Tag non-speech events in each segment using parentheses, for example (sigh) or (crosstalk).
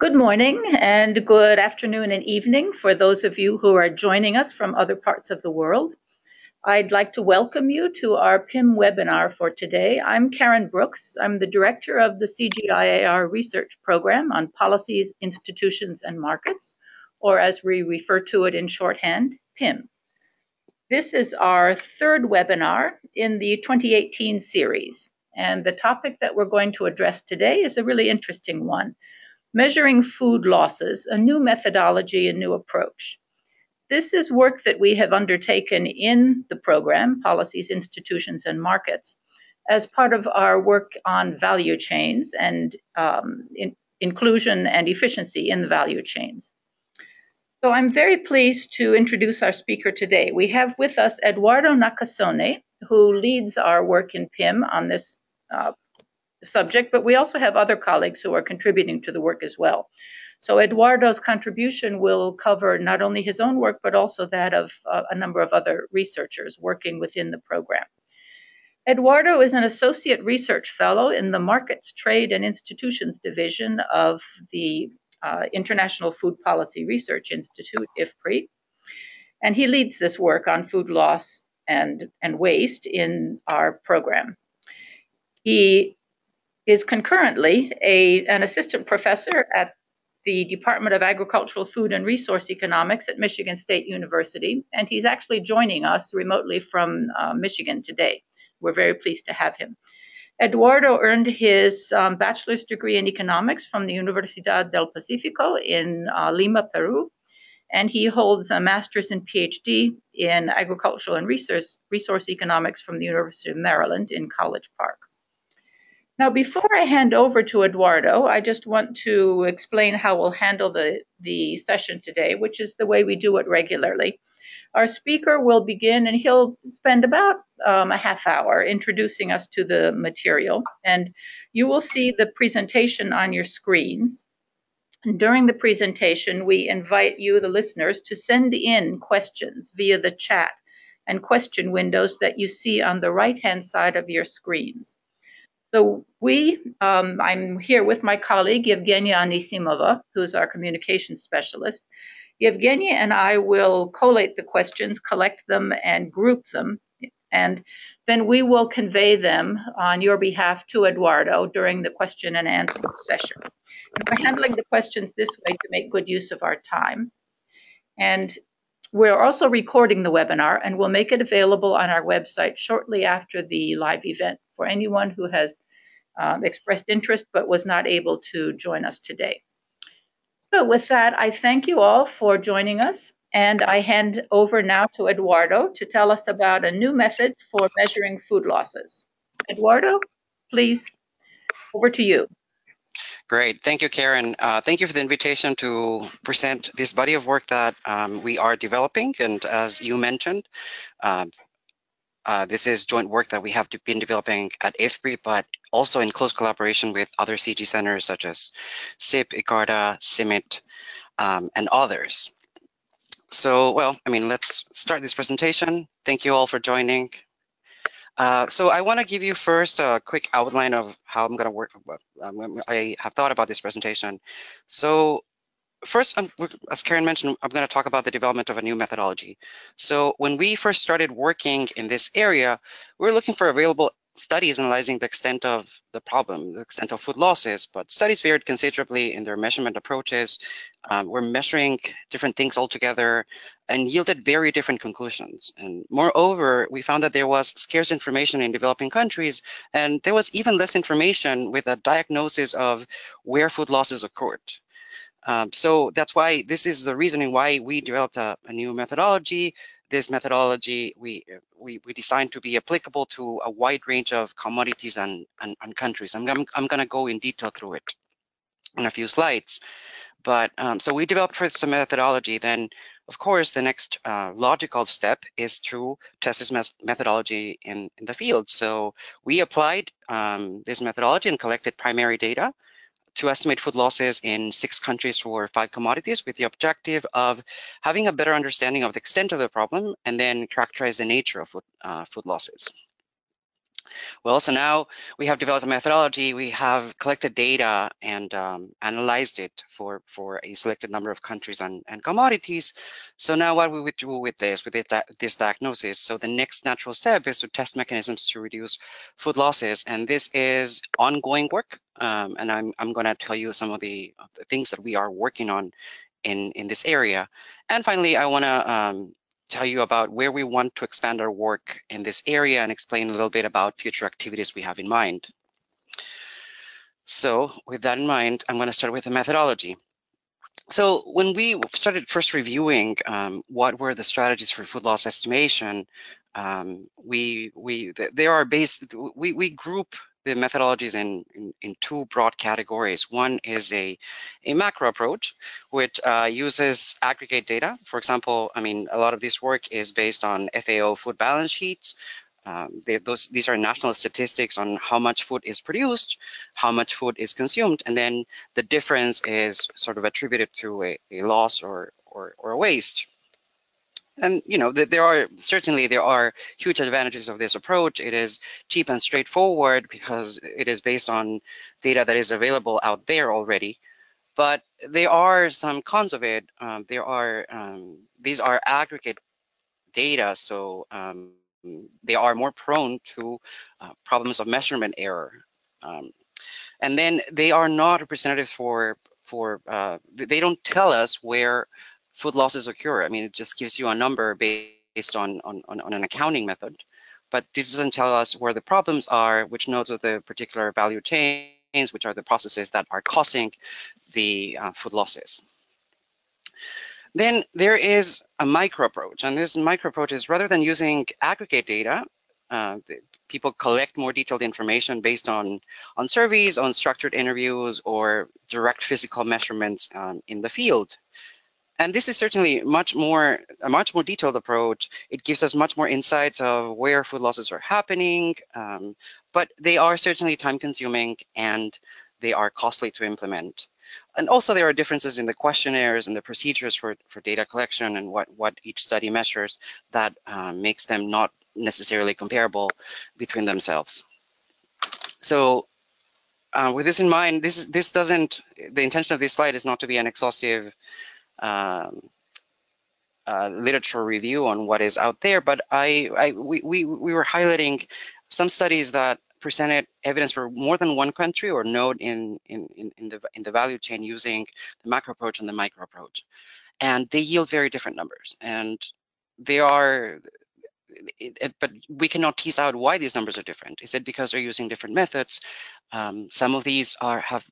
Good morning and good afternoon and evening for those of you who are joining us from other parts of the world. I'd like to welcome you to our PIM webinar for today. I'm Karen Brooks. I'm the director of the CGIAR research program on policies, institutions, and markets, or as we refer to it in shorthand, PIM. This is our third webinar in the 2018 series, and the topic that we're going to address today is a really interesting one Measuring Food Losses, a New Methodology and New Approach. This is work that we have undertaken in the program, Policies, Institutions, and Markets, as part of our work on value chains and um, in, inclusion and efficiency in the value chains. So I'm very pleased to introduce our speaker today. We have with us Eduardo Nakasone, who leads our work in PIM on this uh, subject, but we also have other colleagues who are contributing to the work as well. So Eduardo's contribution will cover not only his own work, but also that of uh, a number of other researchers working within the program. Eduardo is an associate research fellow in the Markets, Trade, and Institutions Division of the uh, International Food Policy Research Institute, IFPRI, and he leads this work on food loss and, and waste in our program. He is concurrently a, an assistant professor at the Department of Agricultural, Food, and Resource Economics at Michigan State University, and he's actually joining us remotely from uh, Michigan today. We're very pleased to have him. Eduardo earned his um, bachelor's degree in economics from the Universidad del Pacifico in uh, Lima, Peru, and he holds a master's and PhD in agricultural and resource, resource economics from the University of Maryland in College Park. Now, before I hand over to Eduardo, I just want to explain how we'll handle the, the session today, which is the way we do it regularly. Our speaker will begin and he'll spend about um, a half hour introducing us to the material. And you will see the presentation on your screens. During the presentation, we invite you, the listeners, to send in questions via the chat and question windows that you see on the right hand side of your screens. So we, um, I'm here with my colleague Evgenia Anisimova, who's our communications specialist. Evgenia and I will collate the questions, collect them, and group them, and then we will convey them on your behalf to Eduardo during the question and answer session. And we're handling the questions this way to make good use of our time. And we're also recording the webinar and we'll make it available on our website shortly after the live event for anyone who has um, expressed interest but was not able to join us today. So with that, I thank you all for joining us and I hand over now to Eduardo to tell us about a new method for measuring food losses. Eduardo, please, over to you. Great. Thank you, Karen. Uh, thank you for the invitation to present this body of work that um, we are developing. And as you mentioned, um, uh, this is joint work that we have been developing at IFPRI, but also in close collaboration with other CG centers such as CIP, ICARDA, CIMMYT, um, and others. So, well, I mean, let's start this presentation. Thank you all for joining. Uh, so I want to give you first a quick outline of how I'm going to work. Um, I have thought about this presentation. So first, um, as Karen mentioned, I'm going to talk about the development of a new methodology. So when we first started working in this area, we were looking for available studies analyzing the extent of the problem, the extent of food losses, but studies varied considerably in their measurement approaches. Um, we're measuring different things altogether and yielded very different conclusions. And moreover, we found that there was scarce information in developing countries, and there was even less information with a diagnosis of where food losses occurred. Um, so that's why this is the reasoning why we developed a, a new methodology. This methodology we, we we designed to be applicable to a wide range of commodities and, and, and countries. I'm, I'm, I'm going to go in detail through it in a few slides. But um, so we developed first a methodology. Then, of course, the next uh, logical step is to test this methodology in, in the field. So we applied um, this methodology and collected primary data to estimate food losses in six countries for five commodities with the objective of having a better understanding of the extent of the problem and then characterize the nature of food, uh, food losses. Well, so now we have developed a methodology, we have collected data and um, analyzed it for, for a selected number of countries and, and commodities. So now what we would do with this, with it, this diagnosis, so the next natural step is to test mechanisms to reduce food losses. And this is ongoing work. Um, and I'm, I'm gonna tell you some of the, of the, things that we are working on in, in this area. And finally, I wanna um, tell you about where we want to expand our work in this area and explain a little bit about future activities we have in mind. So with that in mind, I'm going to start with the methodology. So when we started first reviewing um, what were the strategies for food loss estimation, um, we we there are based we we group the methodologies in, in, in, two broad categories. One is a, a macro approach, which uh, uses aggregate data. For example, I mean, a lot of this work is based on FAO food balance sheets. Um, they, those, these are national statistics on how much food is produced, how much food is consumed, and then the difference is sort of attributed to a, a loss or, or, or a waste and you know there are certainly there are huge advantages of this approach. It is cheap and straightforward because it is based on data that is available out there already. But there are some cons of it. Um, there are um, these are aggregate data so um, they are more prone to uh, problems of measurement error. Um, and then they are not representative for for uh, they don't tell us where food losses occur. I mean, it just gives you a number based on, on, on an accounting method, but this doesn't tell us where the problems are, which nodes of the particular value chains, which are the processes that are causing the uh, food losses. Then there is a micro approach, and this micro approach is rather than using aggregate data, uh, people collect more detailed information based on on surveys, on structured interviews, or direct physical measurements um, in the field. And this is certainly much more a much more detailed approach. It gives us much more insights of where food losses are happening, um, but they are certainly time consuming and they are costly to implement. And also there are differences in the questionnaires and the procedures for, for data collection and what, what each study measures that um, makes them not necessarily comparable between themselves. So uh, with this in mind, this, this doesn't, the intention of this slide is not to be an exhaustive um, uh, literature review on what is out there, but I, I we, we, we were highlighting some studies that presented evidence for more than one country or node in, in, in, the, in the value chain using the macro approach and the micro approach. And they yield very different numbers. And they are it, but we cannot tease out why these numbers are different. Is it because they're using different methods? Um, some of these are have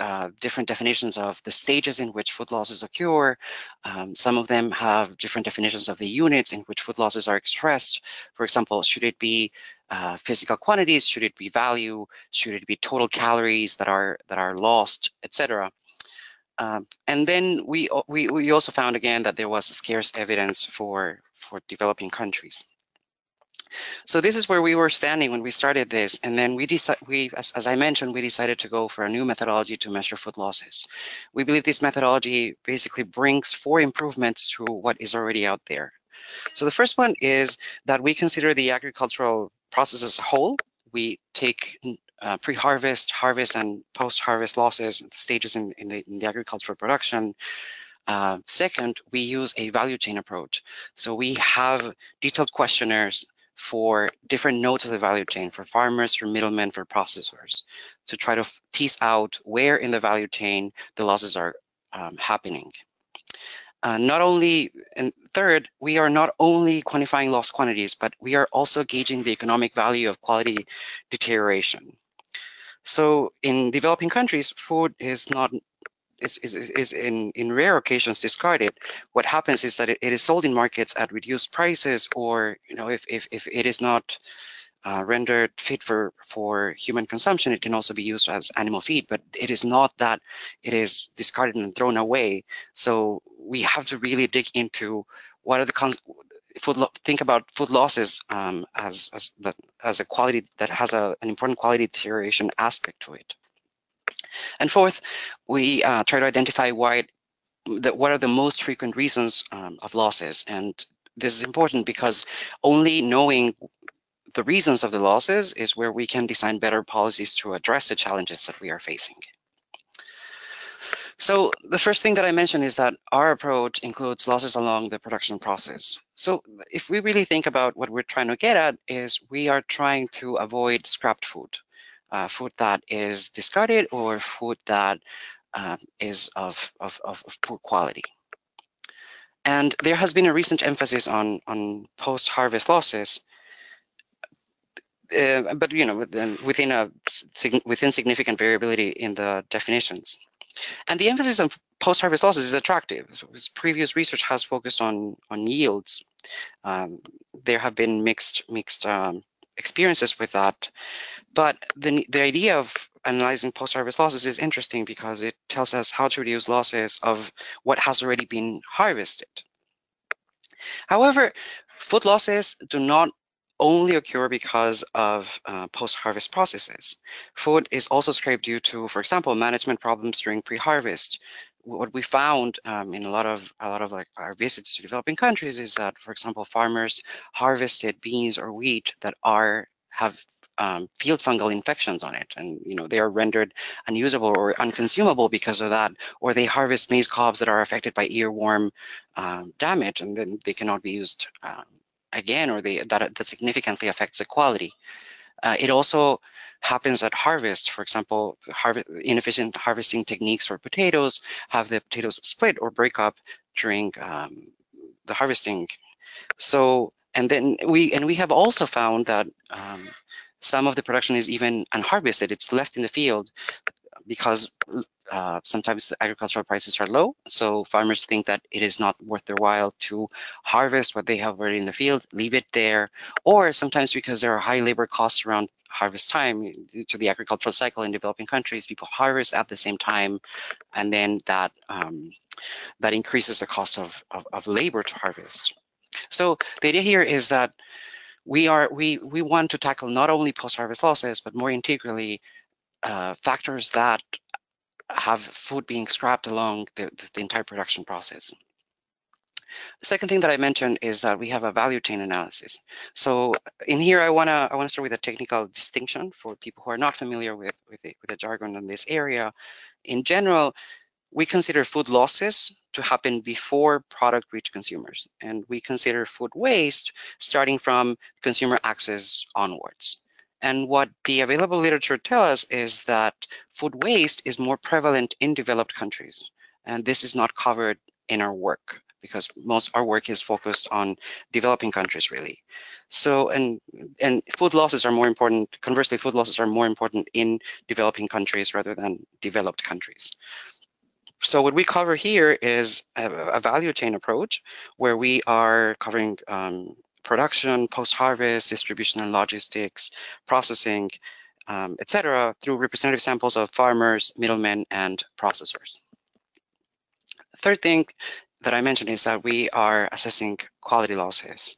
uh, different definitions of the stages in which food losses occur. Um, some of them have different definitions of the units in which food losses are expressed. For example, should it be uh, physical quantities? Should it be value? Should it be total calories that are that are lost, etc. Um, and then we, we we also found again that there was scarce evidence for for developing countries. So this is where we were standing when we started this, and then we decided we as, as I mentioned we decided to go for a new methodology to measure food losses. We believe this methodology basically brings four improvements to what is already out there. So the first one is that we consider the agricultural process as a whole. We take uh, pre-harvest, harvest, and post-harvest losses, stages in, in, the, in the agricultural production. Uh, second, we use a value chain approach. So we have detailed questionnaires for different nodes of the value chain, for farmers, for middlemen, for processors, to try to tease out where in the value chain the losses are um, happening. Uh, not only, and third, we are not only quantifying lost quantities, but we are also gauging the economic value of quality deterioration. So in developing countries, food is not is, is, is in, in rare occasions discarded. What happens is that it, it is sold in markets at reduced prices, or you know, if if, if it is not uh, rendered fit for for human consumption, it can also be used as animal feed. But it is not that it is discarded and thrown away. So we have to really dig into what are the cons food think about food losses um, as as that as a quality that has a, an important quality deterioration aspect to it. And fourth, we uh, try to identify why what are the most frequent reasons um, of losses. And this is important because only knowing the reasons of the losses is where we can design better policies to address the challenges that we are facing. So the first thing that I mentioned is that our approach includes losses along the production process. So if we really think about what we're trying to get at is we are trying to avoid scrapped food, uh, food that is discarded or food that uh, is of, of, of poor quality. And there has been a recent emphasis on, on post-harvest losses uh, but you know, within, within a within significant variability in the definitions. And the emphasis on post-harvest losses is attractive. Previous research has focused on on yields. Um, there have been mixed mixed um, experiences with that, but the the idea of analyzing post-harvest losses is interesting because it tells us how to reduce losses of what has already been harvested. However, food losses do not only occur because of uh, post-harvest processes. Food is also scraped due to, for example, management problems during pre-harvest. What we found um, in a lot of a lot of like our visits to developing countries is that, for example, farmers harvested beans or wheat that are have um, field fungal infections on it, and you know they are rendered unusable or unconsumable because of that. Or they harvest maize cobs that are affected by earworm um, damage, and then they cannot be used um, again, or they, that, that significantly affects the quality. Uh, it also happens at harvest. For example, harvest, inefficient harvesting techniques for potatoes have the potatoes split or break up during um, the harvesting. So, and then we, and we have also found that um, some of the production is even unharvested. It's left in the field because uh, sometimes the agricultural prices are low, so farmers think that it is not worth their while to harvest what they have already in the field, leave it there, or sometimes because there are high labor costs around harvest time due to the agricultural cycle in developing countries, people harvest at the same time, and then that um, that increases the cost of, of, of labor to harvest. So the idea here is that we are we we want to tackle not only post-harvest losses, but more integrally uh, factors that have food being scrapped along the, the entire production process. The second thing that I mentioned is that we have a value chain analysis. So in here, I wanna I wanna start with a technical distinction for people who are not familiar with with the, with the jargon in this area. In general, we consider food losses to happen before product reach consumers, and we consider food waste starting from consumer access onwards. And what the available literature tells us is that food waste is more prevalent in developed countries. And this is not covered in our work because most our work is focused on developing countries really. So, and, and food losses are more important, conversely, food losses are more important in developing countries rather than developed countries. So what we cover here is a, a value chain approach where we are covering um, production, post-harvest, distribution and logistics, processing, um, etc., through representative samples of farmers, middlemen, and processors. Third thing that I mentioned is that we are assessing quality losses.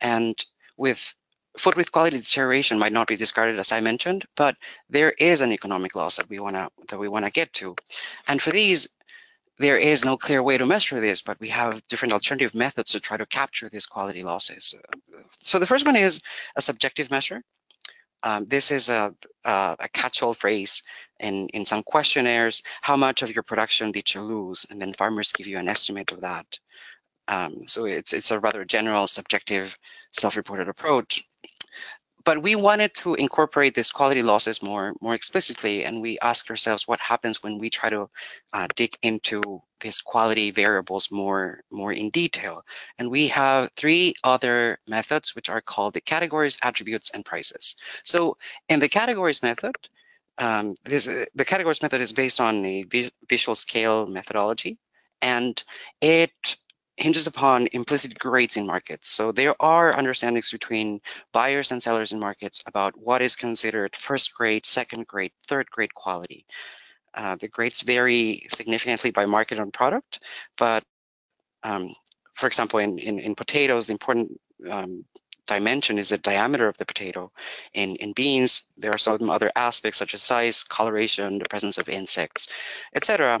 And with food with quality deterioration might not be discarded as I mentioned, but there is an economic loss that we wanna that we wanna get to. And for these, there is no clear way to measure this, but we have different alternative methods to try to capture these quality losses. So the first one is a subjective measure. Um, this is a, a, a catch-all phrase in, in some questionnaires. How much of your production did you lose? And then farmers give you an estimate of that. Um, so it's, it's a rather general subjective self-reported approach but we wanted to incorporate these quality losses more more explicitly and we asked ourselves what happens when we try to uh, dig into these quality variables more more in detail. And we have three other methods which are called the categories attributes and prices. So in the categories method um, this, uh, the categories method is based on a visual scale methodology and it hinges upon implicit grades in markets. So there are understandings between buyers and sellers in markets about what is considered first grade, second grade, third grade quality. Uh, the grades vary significantly by market and product, but um, for example, in, in, in, potatoes, the important um, dimension is the diameter of the potato. In, in beans, there are some other aspects such as size, coloration, the presence of insects, etc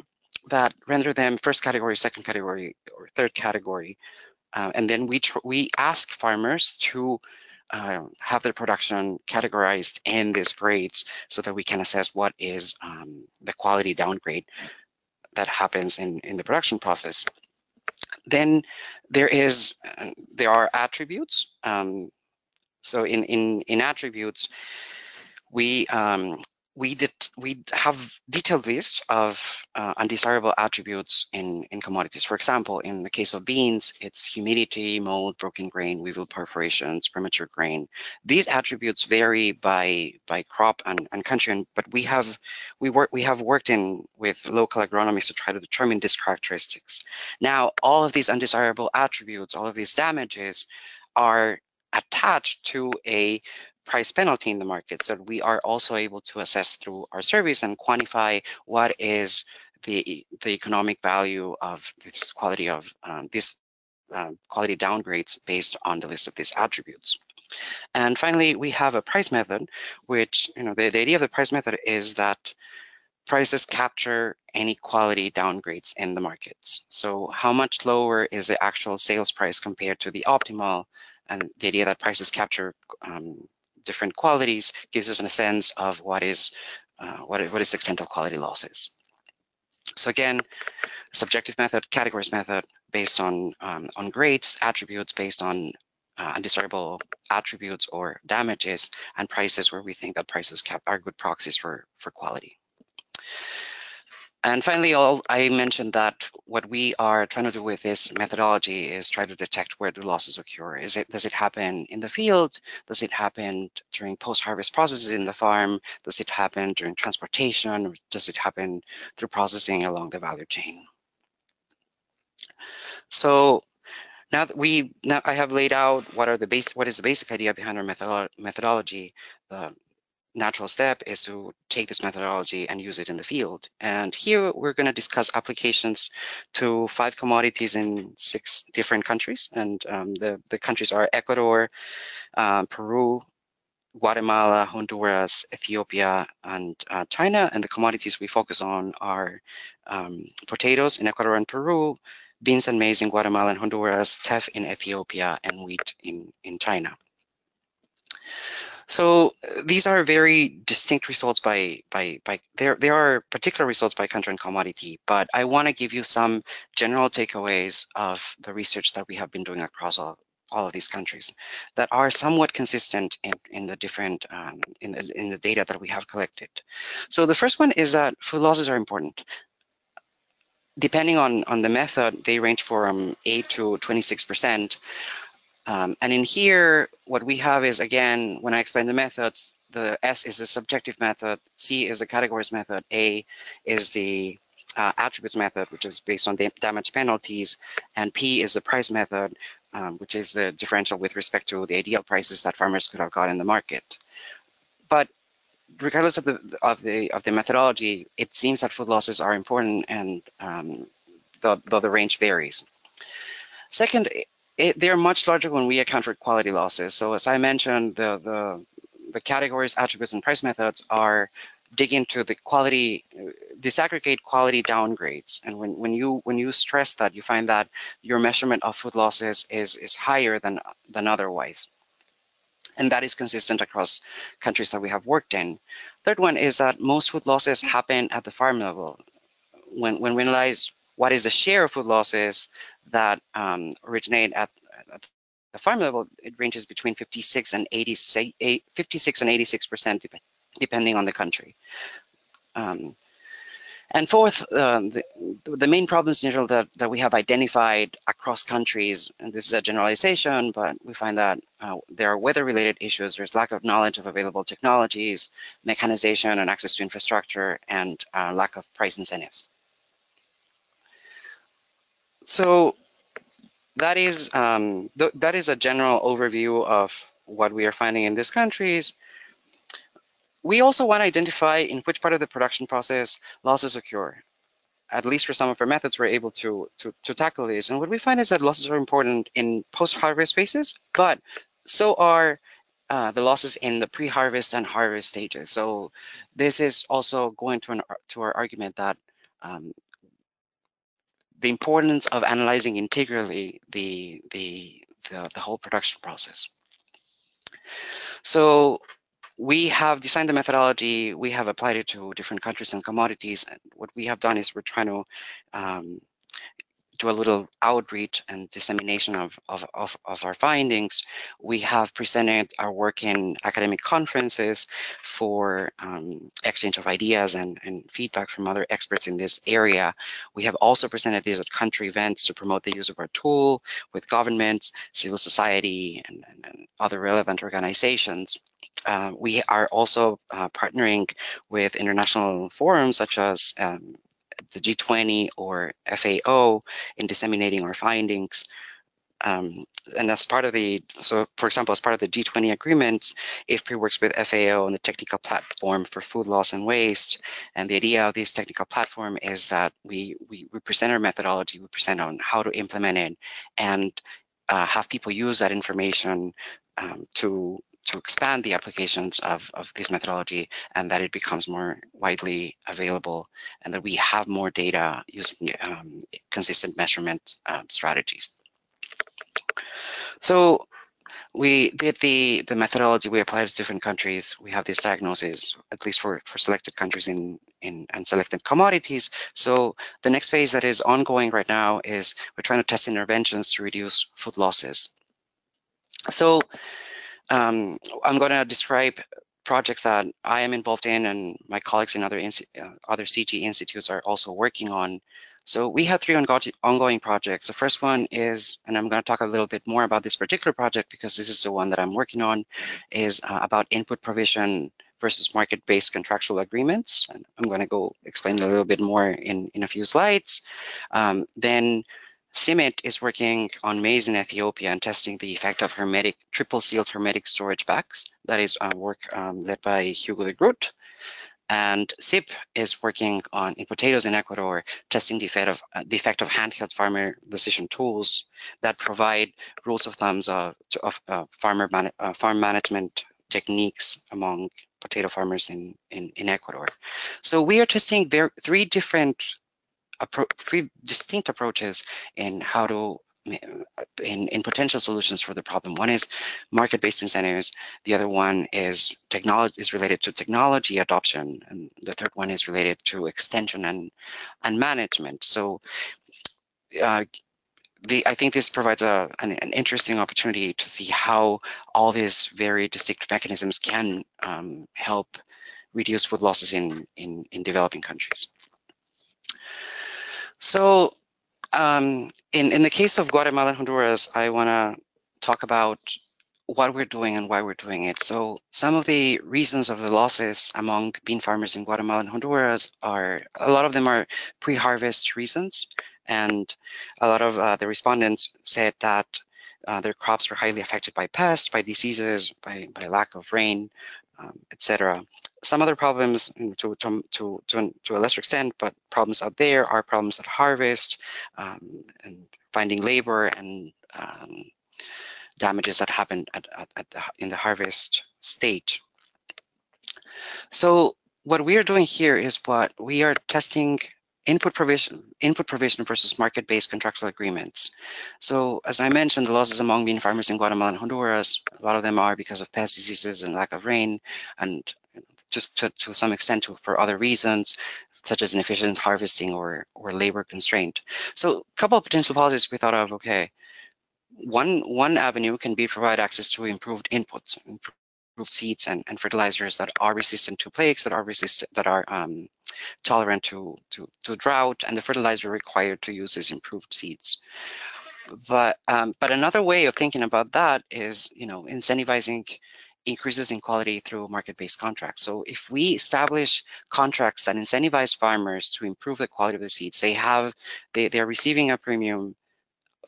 that render them first category, second category, or third category. Uh, and then we we ask farmers to uh, have their production categorized in these grades so that we can assess what is um, the quality downgrade that happens in, in the production process. Then there is, uh, there are attributes. Um, so in, in, in attributes, we um, we did we have detailed lists of uh, undesirable attributes in in commodities. For example, in the case of beans, it's humidity, mold, broken grain, weevil perforations, premature grain. These attributes vary by by crop and, and country, but we have we work we have worked in with local agronomists to try to determine these characteristics. Now, all of these undesirable attributes, all of these damages, are attached to a price penalty in the market so we are also able to assess through our surveys and quantify what is the the economic value of this quality of um, this um, quality downgrades based on the list of these attributes. And finally, we have a price method, which, you know, the, the idea of the price method is that prices capture any quality downgrades in the markets. So how much lower is the actual sales price compared to the optimal and the idea that prices capture um, different qualities gives us a sense of what is uh, what, what is the extent of quality losses. So again, subjective method, categories method based on um, on grades, attributes based on uh, undesirable attributes or damages, and prices where we think that prices cap are good proxies for for quality. And finally, all, I mentioned that what we are trying to do with this methodology is try to detect where the losses occur. Is it does it happen in the field? Does it happen during post-harvest processes in the farm? Does it happen during transportation? Does it happen through processing along the value chain? So now that we now I have laid out what are the base what is the basic idea behind our methodolo methodology, the natural step is to take this methodology and use it in the field. And here we're going to discuss applications to five commodities in six different countries. And um, the, the countries are Ecuador, um, Peru, Guatemala, Honduras, Ethiopia, and uh, China. And the commodities we focus on are um, potatoes in Ecuador and Peru, beans and maize in Guatemala and Honduras, teff in Ethiopia, and wheat in, in China. So uh, these are very distinct results by by by there there are particular results by country and commodity, but I want to give you some general takeaways of the research that we have been doing across all all of these countries that are somewhat consistent in, in the different um, in the in the data that we have collected. So the first one is that food losses are important. Depending on on the method, they range from 8 to 26 percent um, and in here, what we have is, again, when I explain the methods, the S is the subjective method, C is the categories method, A is the uh, attributes method, which is based on the damage penalties, and P is the price method, um, which is the differential with respect to the ideal prices that farmers could have got in the market. But regardless of the of the of the methodology, it seems that food losses are important, and um, the the range varies. Second, it, they're much larger when we account for quality losses. So as I mentioned, the, the, the categories, attributes, and price methods are dig into the quality, uh, disaggregate quality downgrades. And when, when you when you stress that, you find that your measurement of food losses is, is higher than, than otherwise. And that is consistent across countries that we have worked in. Third one is that most food losses happen at the farm level. When, when we analyze what is the share of food losses that um, originate at, at, the farm level, it ranges between 56 and 86, 56 and 86 percent, depending on the country. Um, and fourth, um, the, the, main problems in general that, that we have identified across countries, and this is a generalization, but we find that uh, there are weather-related issues, there's lack of knowledge of available technologies, mechanization and access to infrastructure, and uh, lack of price incentives. So that is um, th that is a general overview of what we are finding in these countries. We also want to identify in which part of the production process losses occur. At least for some of our methods, we're able to, to, to tackle these. And what we find is that losses are important in post-harvest phases, but so are uh, the losses in the pre-harvest and harvest stages. So this is also going to, an, to our argument that um, the importance of analyzing integrally the, the, the, the whole production process. So we have designed the methodology, we have applied it to different countries and commodities. And what we have done is we're trying to um, do a little outreach and dissemination of, of, of, of, our findings. We have presented our work in academic conferences for um, exchange of ideas and, and feedback from other experts in this area. We have also presented these at country events to promote the use of our tool with governments, civil society, and, and, and other relevant organizations. Uh, we are also uh, partnering with international forums such as um, the G20 or FAO in disseminating our findings. Um, and as part of the, so for example, as part of the G20 agreements, IFPRI works with FAO on the technical platform for food loss and waste. And the idea of this technical platform is that we, we, we present our methodology, we present on how to implement it and uh, have people use that information um, to to expand the applications of, of this methodology and that it becomes more widely available and that we have more data using um, consistent measurement um, strategies. So we did the, the methodology, we applied to different countries. We have these diagnoses, at least for, for selected countries in, in and selected commodities. So the next phase that is ongoing right now is we're trying to test interventions to reduce food losses. So um, I'm going to describe projects that I am involved in and my colleagues in other uh, other CG institutes are also working on. So we have three ongoing projects. The first one is, and I'm going to talk a little bit more about this particular project because this is the one that I'm working on, is uh, about input provision versus market-based contractual agreements. And I'm going to go explain a little bit more in, in a few slides. Um, then CIMMYT is working on maize in Ethiopia and testing the effect of hermetic, triple sealed hermetic storage bags. That is uh, work um, led by Hugo De Groote. And CIP is working on in potatoes in Ecuador, testing the effect of, uh, the effect of handheld farmer decision tools that provide rules of thumbs of, of uh, farmer man, uh, farm management techniques among potato farmers in, in, in Ecuador. So we are testing three different three distinct approaches in how to in, in potential solutions for the problem. One is market-based incentives. The other one is technology is related to technology adoption, and the third one is related to extension and and management. So. Uh, the, I think this provides a, an, an, interesting opportunity to see how all these very distinct mechanisms can um, help reduce food losses in, in, in developing countries. So um, in, in the case of Guatemala and Honduras, I want to talk about what we're doing and why we're doing it. So some of the reasons of the losses among bean farmers in Guatemala and Honduras are, a lot of them are pre-harvest reasons. And a lot of uh, the respondents said that uh, their crops were highly affected by pests, by diseases, by, by lack of rain, um, etc. Some other problems to, to, to, to, to a lesser extent, but problems out there are problems at harvest um, and finding labor and um, damages that happen at, at, at the, in the harvest stage. So what we are doing here is what we are testing input provision, input provision versus market-based contractual agreements. So as I mentioned, the losses among bean farmers in Guatemala and Honduras, a lot of them are because of pest diseases and lack of rain, and just to, to some extent to, for other reasons, such as inefficient harvesting or, or labor constraint. So a couple of potential policies we thought of, okay, one, one avenue can be provide access to improved inputs, improved seeds and, and fertilizers that are resistant to plagues, that are resistant, that are um, tolerant to, to, to drought, and the fertilizer required to use is improved seeds. But um, but another way of thinking about that is, you know, incentivizing increases in quality through market-based contracts. So if we establish contracts that incentivize farmers to improve the quality of the seeds, they have they they're receiving a premium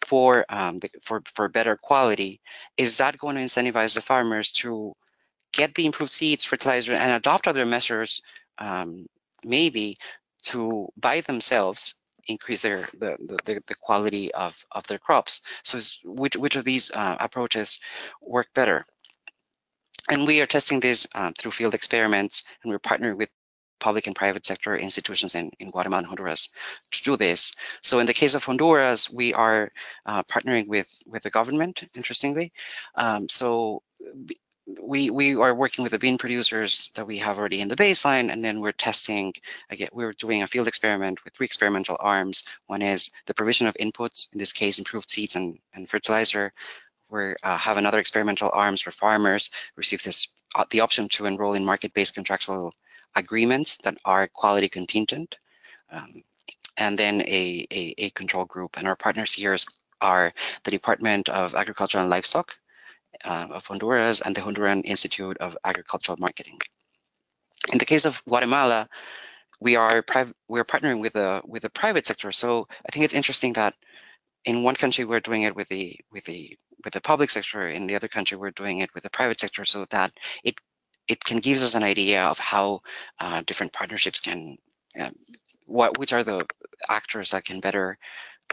for um, for for better quality. Is that going to incentivize the farmers to get the improved seeds, fertilizer, and adopt other measures um, maybe to by themselves increase their the, the, the quality of, of their crops. So which, which of these uh, approaches work better? And we are testing this um, through field experiments and we're partnering with public and private sector institutions in, in Guatemala and Honduras to do this. So in the case of Honduras, we are uh, partnering with, with the government, interestingly. Um, so we we are working with the bean producers that we have already in the baseline, and then we're testing. Again, we're doing a field experiment with three experimental arms. One is the provision of inputs, in this case, improved seeds and, and fertilizer. We uh, have another experimental arms where farmers receive this uh, the option to enroll in market-based contractual agreements that are quality contingent, um, and then a, a, a control group. And our partners here are the Department of Agriculture and Livestock, uh, of Honduras and the Honduran Institute of Agricultural Marketing. In the case of Guatemala, we are we're partnering with the with the private sector. So I think it's interesting that in one country we're doing it with the with the with the public sector, in the other country we're doing it with the private sector, so that it it can give us an idea of how uh, different partnerships can um, what which are the actors that can better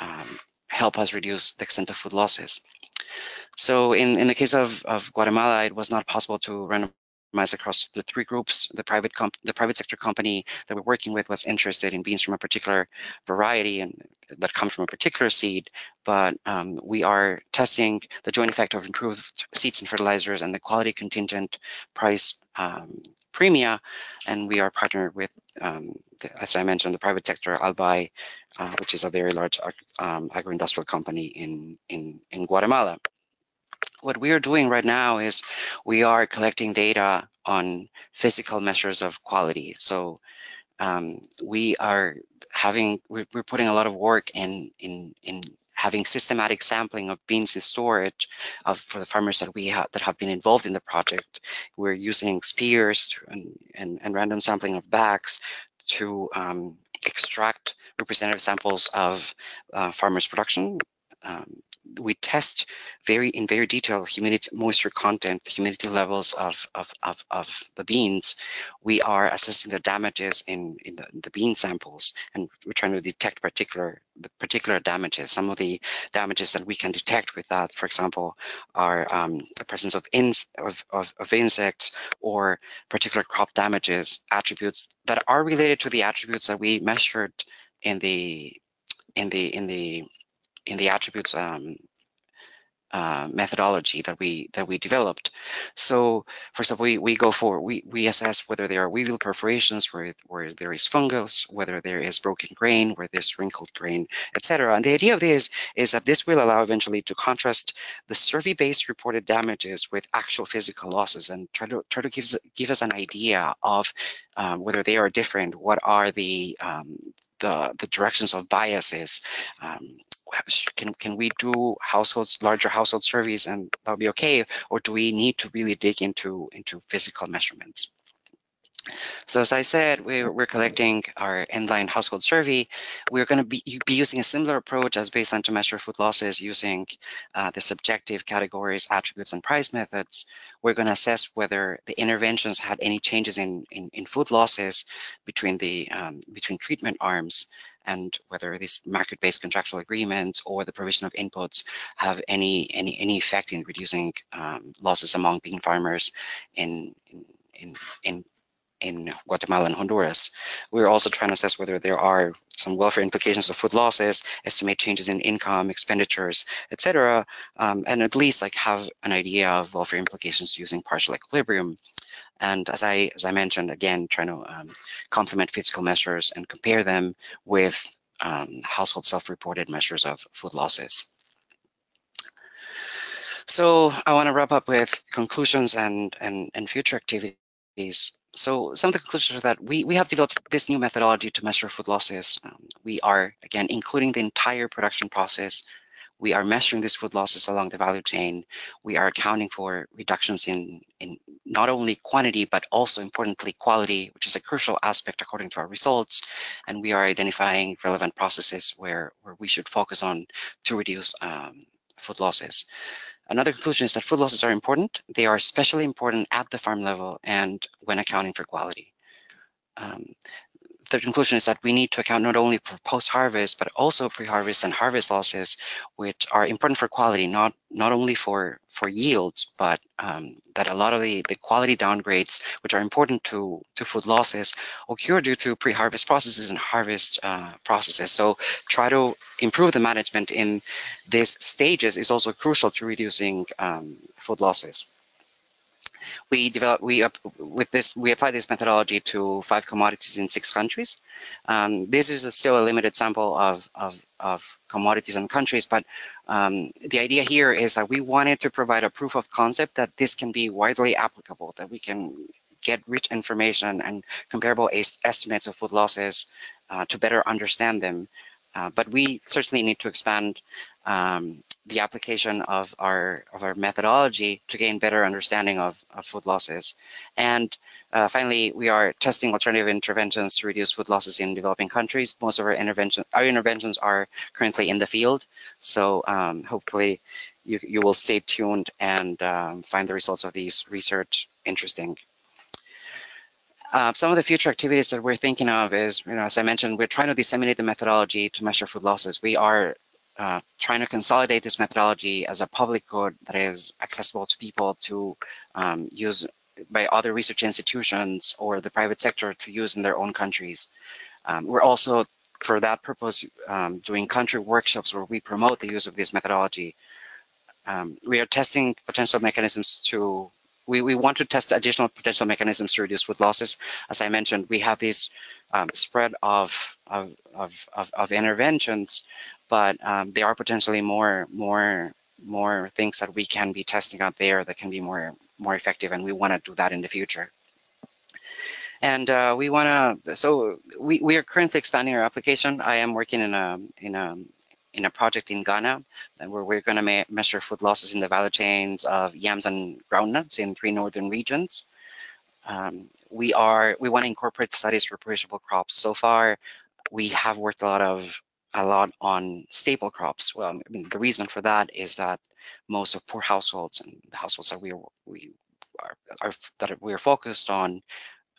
um, help us reduce the extent of food losses. So in, in the case of, of Guatemala, it was not possible to randomize across the three groups. The private the private sector company that we're working with was interested in beans from a particular variety and that come from a particular seed, but um, we are testing the joint effect of improved seeds and fertilizers and the quality contingent price um, premia, and we are partnered with, um, the, as I mentioned, the private sector, Albay, uh, which is a very large um, agro-industrial company in, in, in Guatemala what we are doing right now is we are collecting data on physical measures of quality. So um, we are having, we're, we're, putting a lot of work in, in, in having systematic sampling of beans in storage of, for the farmers that we have that have been involved in the project. We're using spears and, and, and, random sampling of bags to um, extract representative samples of uh, farmers' production um, we test very in very detail humidity, moisture content, the humidity levels of, of, of, of the beans. We are assessing the damages in, in the, the, bean samples, and we're trying to detect particular the particular damages. Some of the damages that we can detect with that, for example, are um, the presence of, in, of, of, of insects or particular crop damages, attributes that are related to the attributes that we measured in the in the in the in the attributes um, uh, methodology that we that we developed. So first of all, we, we go for we we assess whether there are weevil perforations, where where there is fungus, whether there is broken grain, where there's wrinkled grain, etc. And the idea of this is that this will allow eventually to contrast the survey-based reported damages with actual physical losses and try to try to give us, give us an idea of um, whether they are different, what are the um, the, the directions of biases, um, can can we do households larger household surveys and that'll be okay or do we need to really dig into into physical measurements so as I said, we're, we're collecting our end-line household survey. We're going to be, be using a similar approach as baseline to measure food losses using uh, the subjective categories, attributes, and price methods. We're going to assess whether the interventions had any changes in, in, in food losses between the um, between treatment arms and whether these market-based contractual agreements or the provision of inputs have any any any effect in reducing um, losses among bean farmers in in in in Guatemala and Honduras. We're also trying to assess whether there are some welfare implications of food losses, estimate changes in income, expenditures, etc., um, and at least like have an idea of welfare implications using partial equilibrium. And as I as I mentioned, again, trying to um, complement physical measures and compare them with um, household self-reported measures of food losses. So I want to wrap up with conclusions and, and, and future activities. So some of the conclusions are that we, we have developed this new methodology to measure food losses. Um, we are, again, including the entire production process we are measuring these food losses along the value chain. We are accounting for reductions in, in not only quantity, but also importantly quality, which is a crucial aspect according to our results. And we are identifying relevant processes where, where we should focus on to reduce um, food losses. Another conclusion is that food losses are important. They are especially important at the farm level and when accounting for quality. Um, the conclusion is that we need to account not only for post-harvest, but also pre-harvest and harvest losses, which are important for quality, not not only for for yields, but um, that a lot of the, the quality downgrades, which are important to, to food losses, occur due to pre-harvest processes and harvest uh, processes. So try to improve the management in these stages is also crucial to reducing um, food losses. We develop we with this we apply this methodology to five commodities in six countries. Um, this is a still a limited sample of of, of commodities and countries, but um, the idea here is that we wanted to provide a proof of concept that this can be widely applicable, that we can get rich information and comparable estimates of food losses uh, to better understand them. Uh, but we certainly need to expand um, the application of our of our methodology to gain better understanding of, of food losses. And uh, finally, we are testing alternative interventions to reduce food losses in developing countries. Most of our intervention our interventions are currently in the field, so um, hopefully you you will stay tuned and um, find the results of these research interesting. Uh, some of the future activities that we're thinking of is, you know, as I mentioned, we're trying to disseminate the methodology to measure food losses. We are uh, trying to consolidate this methodology as a public good that is accessible to people to um, use by other research institutions or the private sector to use in their own countries. Um, we're also, for that purpose, um, doing country workshops where we promote the use of this methodology. Um, we are testing potential mechanisms to we, we want to test additional potential mechanisms to reduce food losses. As I mentioned, we have this um, spread of, of, of, of, of interventions but um, there are potentially more more more things that we can be testing out there that can be more more effective and we want to do that in the future and uh, we want to so we, we are currently expanding our application i am working in a in a in a project in ghana where we're going to me measure food losses in the value chains of yams and groundnuts in three northern regions um, we are we want to incorporate studies for perishable crops so far we have worked a lot of a lot on staple crops. Well, I mean, the reason for that is that most of poor households and the households that we are we are, are that we are focused on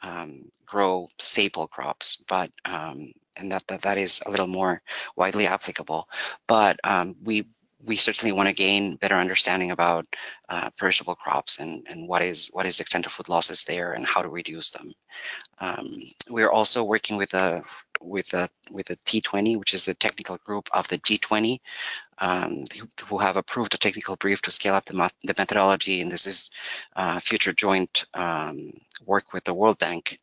um, grow staple crops, but um, and that, that that is a little more widely applicable. But um, we we certainly want to gain better understanding about uh, perishable crops and, and what is what is the extent of food losses there and how to reduce them. Um, we're also working with a with a with a T20, which is the technical group of the G20, um, who have approved a technical brief to scale up the, the methodology, and this is uh, future joint um, work with the World Bank.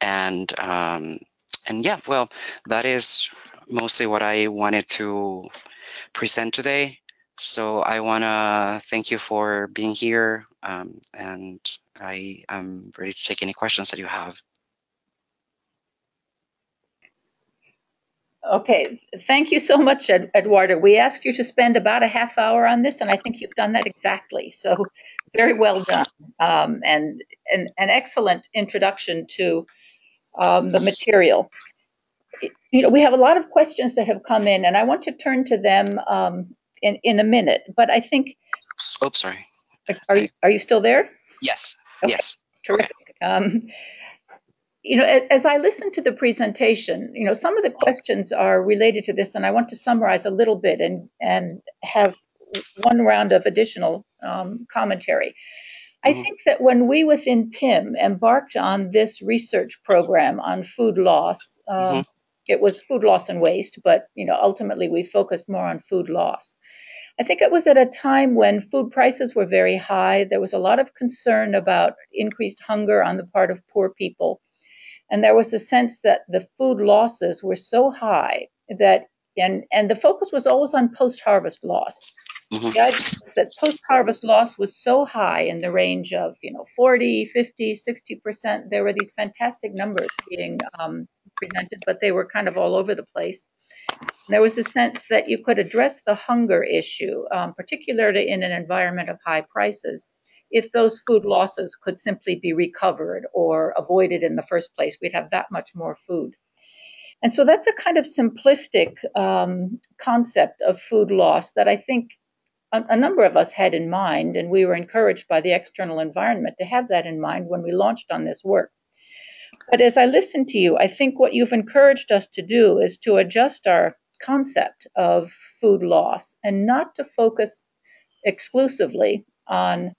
And um, and yeah, well, that is mostly what I wanted to present today. So I want to thank you for being here, um, and I am ready to take any questions that you have. Okay, thank you so much, Ed Eduardo. We asked you to spend about a half hour on this, and I think you've done that exactly. So, very well done, um, and, and an excellent introduction to um, the material. You know, we have a lot of questions that have come in, and I want to turn to them um, in in a minute. But I think. Oh, sorry. Are you are you still there? Yes. Okay. Yes. Terrific. Okay. Um, you know, as I listen to the presentation, you know, some of the questions are related to this, and I want to summarize a little bit and and have one round of additional um, commentary. I mm-hmm. think that when we within PIM embarked on this research program on food loss, um, mm-hmm. it was food loss and waste, but you know, ultimately we focused more on food loss. I think it was at a time when food prices were very high. There was a lot of concern about increased hunger on the part of poor people. And there was a sense that the food losses were so high that, and, and the focus was always on post harvest loss. Mm-hmm. that post harvest loss was so high in the range of, you know, 40, 50, 60%. There were these fantastic numbers being um, presented, but they were kind of all over the place. There was a sense that you could address the hunger issue, um, particularly in an environment of high prices, if those food losses could simply be recovered or avoided in the first place, we'd have that much more food. And so that's a kind of simplistic um, concept of food loss that I think a, a, number of us had in mind, and we were encouraged by the external environment to have that in mind when we launched on this work. But as I listen to you, I think what you've encouraged us to do is to adjust our concept of food loss and not to focus exclusively on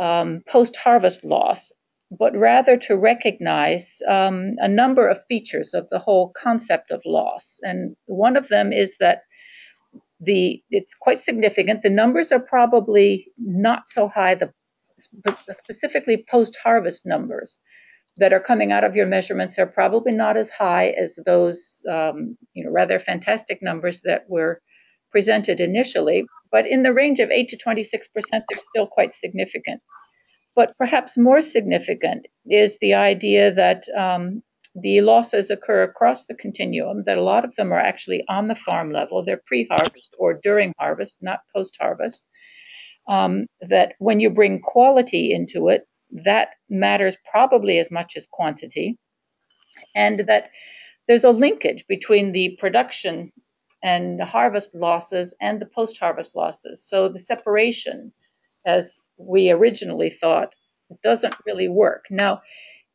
um, post harvest loss, but rather to recognize um, a number of features of the whole concept of loss. And one of them is that the it's quite significant. The numbers are probably not so high. The specifically post-harvest numbers that are coming out of your measurements are probably not as high as those, um, you know, rather fantastic numbers that were presented initially. But in the range of 8 to 26 percent, they're still quite significant. But perhaps more significant is the idea that um, the losses occur across the continuum, that a lot of them are actually on the farm level. They're pre harvest or during harvest, not post harvest. Um, that when you bring quality into it, that matters probably as much as quantity. And that there's a linkage between the production and the harvest losses and the post harvest losses. So the separation, as we originally thought, doesn't really work. Now,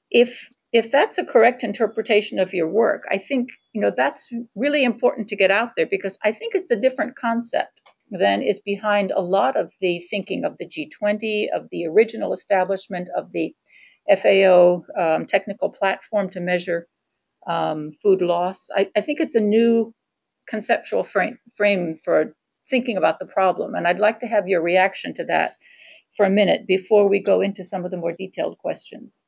if if that's a correct interpretation of your work, I think you know that's really important to get out there because I think it's a different concept than is behind a lot of the thinking of the G20, of the original establishment of the FAO um, technical platform to measure um, food loss. I, I, think it's a new conceptual frame, frame for thinking about the problem, and I'd like to have your reaction to that for a minute before we go into some of the more detailed questions.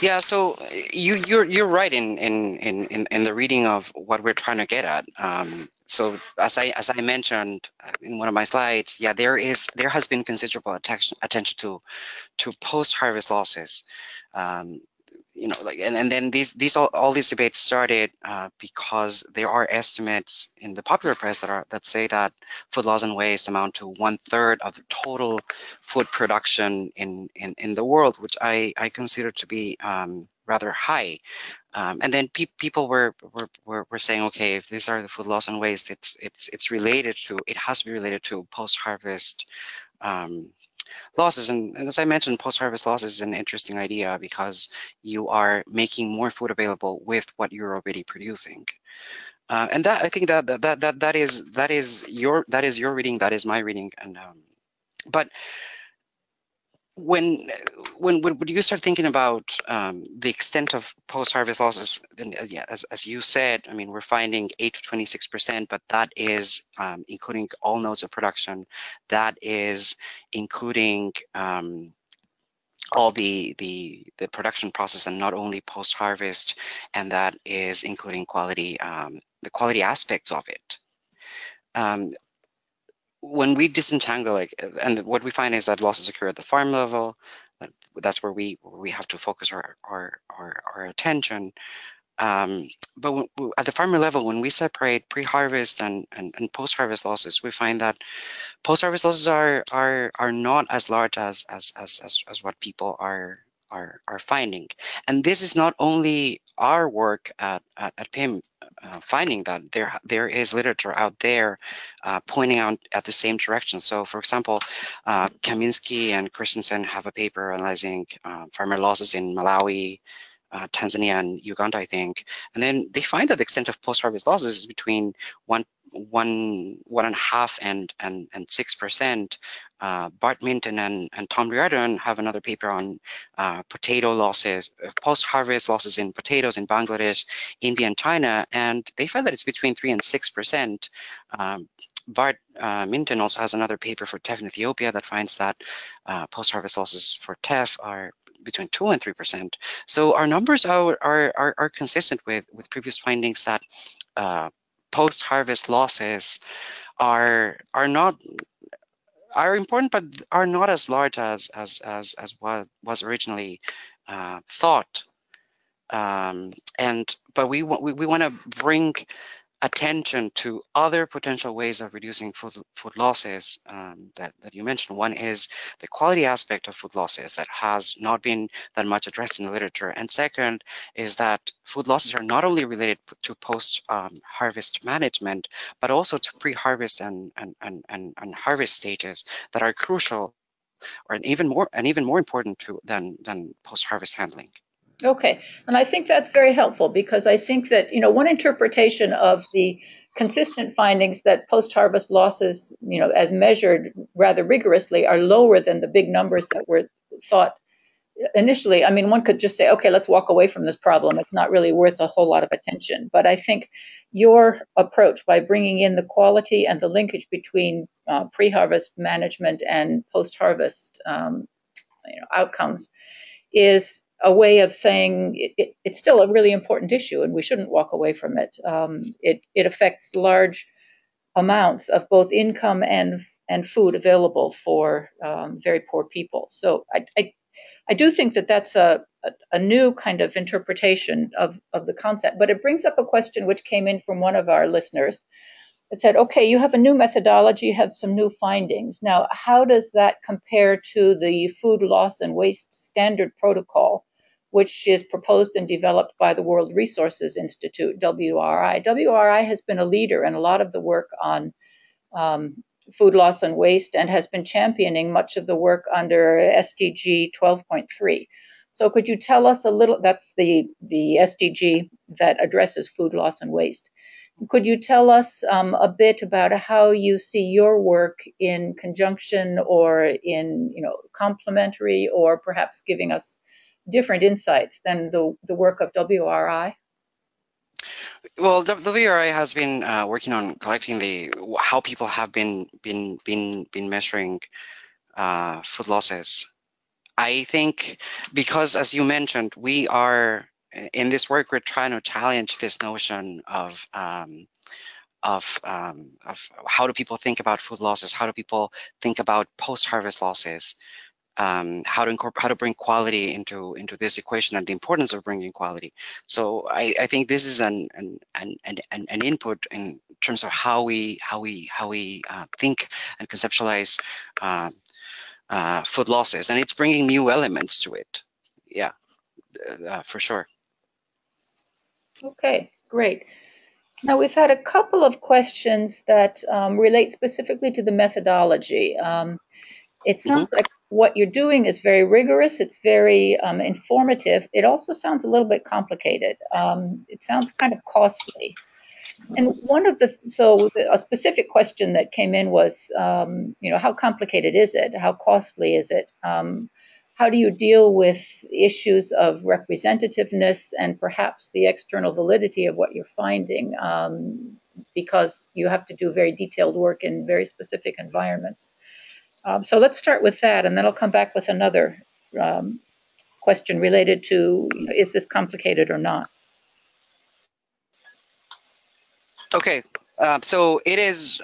Yeah, so you you're you're right in in in in the reading of what we're trying to get at. Um, so as I as I mentioned uh, in one of my slides, yeah, there is there has been considerable attention attention to to post harvest losses. Um, you know, like, and, and then these, these all, all these debates started uh, because there are estimates in the popular press that are that say that food loss and waste amount to one third of the total food production in in, in the world, which I I consider to be um, rather high. Um, and then pe people were, were were saying, okay, if these are the food loss and waste, it's it's it's related to it has to be related to post harvest um, losses. And, and as I mentioned, post-harvest loss is an interesting idea because you are making more food available with what you're already producing. Uh, and that I think that that that that is that is your that is your reading, that is my reading, and um, but when when when you start thinking about um, the extent of post-harvest losses, then uh, yeah, as, as you said, I mean, we're finding 8 to 26 percent, but that is um, including all nodes of production. That is including um, all the the the production process and not only post-harvest, and that is including quality um, the quality aspects of it. When we disentangle like and what we find is that losses occur at the farm level that's where we we have to focus our our our, our attention. Um, but when, at the farmer level when we separate pre-harvest and, and, and post-harvest losses we find that post-harvest losses are are are not as large as as as as, as what people are are finding and this is not only our work at at, at PIM uh, finding that there there is literature out there uh, pointing out at the same direction. So, for example, uh, Kaminski and Christiaensen have a paper analyzing uh, farmer losses in Malawi, uh, Tanzania, and Uganda, I think, and then they find that the extent of post-harvest losses is between one one one and a half and and and six percent. Uh, Bart Minten and, and Tom Reardon have another paper on uh, potato losses, uh, post-harvest losses in potatoes in Bangladesh, India, and China, and they find that it's between three and six percent. Um, Bart uh, Minten also has another paper for teff in Ethiopia that finds that uh, post-harvest losses for teff are between two and three percent. So our numbers are are are, are consistent with with previous findings that uh, post-harvest losses are are not are important, but are not as large as as as as was was originally uh, thought. Um, and but we want we, we want to bring attention to other potential ways of reducing food, food losses um, that, that you mentioned. One is the quality aspect of food losses that has not been that much addressed in the literature. And second is that food losses are not only related to post-harvest um, management, but also to pre-harvest and, and, and, and, and harvest stages that are crucial or even more and even more important to, than, than post-harvest handling. Okay, and I think that's very helpful because I think that you know one interpretation of the consistent findings that post-harvest losses, you know, as measured rather rigorously, are lower than the big numbers that were thought initially, I mean, one could just say, okay, let's walk away from this problem. It's not really worth a whole lot of attention. But I think your approach by bringing in the quality and the linkage between uh, pre-harvest management and post-harvest um, you know, outcomes is a way of saying it, it, it's still a really important issue and we shouldn't walk away from it. Um, it, it affects large amounts of both income and and food available for um, very poor people. So I, I, I do think that that's a, a, a, new kind of interpretation of, of the concept. But it brings up a question which came in from one of our listeners that said, okay, you have a new methodology, you have some new findings. Now, how does that compare to the food loss and waste standard protocol, which is proposed and developed by the World Resources Institute, WRI? WRI has been a leader in a lot of the work on um, food loss and waste and has been championing much of the work under SDG 12.3. So could you tell us a little, that's the, the SDG that addresses food loss and waste. Could you tell us um, a bit about how you see your work in conjunction or in, you know, complementary or perhaps giving us different insights than the, the work of WRI? Well, WRI has been uh, working on collecting the how people have been been been been measuring uh, food losses. I think because, as you mentioned, we are in this work, we're trying to challenge this notion of um, of um, of how do people think about food losses? How do people think about post-harvest losses? Um, how to incorporate, how to bring quality into into this equation and the importance of bringing quality. So I, I think this is an an, an an an input in terms of how we how we how we uh, think and conceptualize uh, uh, food losses, and it's bringing new elements to it. Yeah, uh, for sure. Okay, great. Now we've had a couple of questions that um, relate specifically to the methodology. Um, it sounds mm -hmm. like what you're doing is very rigorous. It's very um, informative. It also sounds a little bit complicated. Um, it sounds kind of costly. And one of the so a specific question that came in was, um, you know, how complicated is it? How costly is it? Um, how do you deal with issues of representativeness and perhaps the external validity of what you're finding? Um, because you have to do very detailed work in very specific environments. Um, so let's start with that, and then I'll come back with another um, question related to is this complicated or not? Okay, uh, so it is.